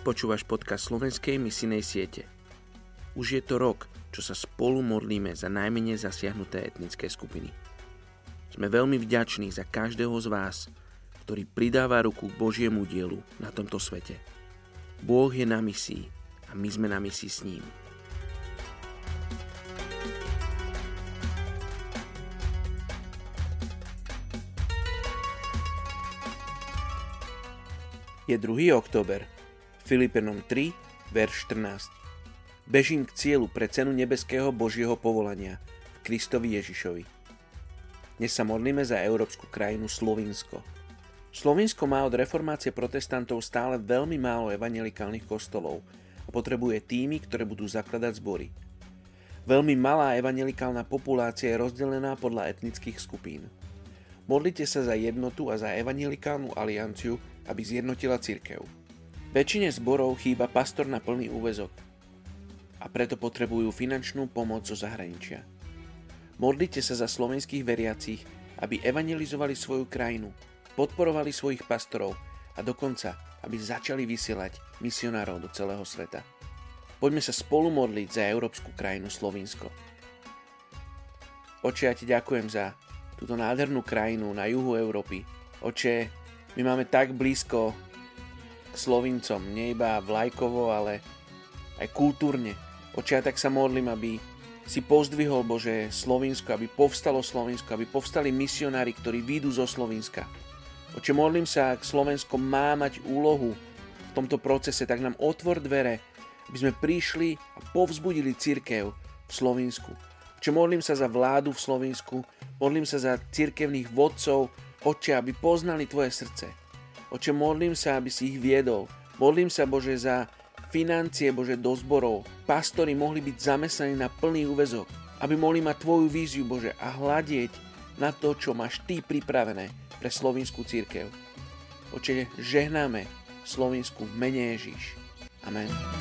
Počúvaš podcast slovenskej misinej siete. Už je to rok, čo sa spolu modlíme za najmenej zasiahnuté etnické skupiny. Sme veľmi vďační za každého z vás, ktorý pridáva ruku k Božiemu dielu na tomto svete. Boh je na misii a my sme na misii s ním. Je 2. október Filipenom 3, verš 14. Bežím k cieľu pre cenu nebeského Božieho povolania v Kristovi Ježišovi. Dnes sa modlíme za európsku krajinu Slovinsko. Slovinsko má od reformácie protestantov stále veľmi málo evangelikálnych kostolov a potrebuje týmy, ktoré budú zakladať zbory. Veľmi malá evangelikálna populácia je rozdelená podľa etnických skupín. Modlite sa za jednotu a za evangelikálnu alianciu, aby zjednotila cirkev. Väčšine zborov chýba pastor na plný úvezok a preto potrebujú finančnú pomoc zo zahraničia. Modlite sa za slovenských veriacich, aby evangelizovali svoju krajinu, podporovali svojich pastorov a dokonca, aby začali vysielať misionárov do celého sveta. Poďme sa spolu modliť za európsku krajinu Slovinsko. Oče, ja ti ďakujem za túto nádhernú krajinu na juhu Európy. Oče, my máme tak blízko Slovincom, nie iba vlajkovo, ale aj kultúrne. Očia tak sa modlím, aby si pozdvihol Bože Slovinsko, aby povstalo Slovinsko, aby povstali misionári, ktorí výjdu zo Slovenska. Oče, modlím sa, ak Slovensko má mať úlohu v tomto procese, tak nám otvor dvere, aby sme prišli a povzbudili církev v Slovensku. Oče, modlím sa za vládu v Slovensku, modlím sa za církevných vodcov, oče, aby poznali Tvoje srdce. Oče, modlím sa, aby si ich viedol. Modlím sa, Bože, za financie, Bože, do zborov. Pastori mohli byť zamestnaní na plný úvezok, aby mohli mať Tvoju víziu, Bože, a hľadieť na to, čo máš Ty pripravené pre slovinskú církev. Oče, žehnáme Slovensku v mene Ježíš. Amen.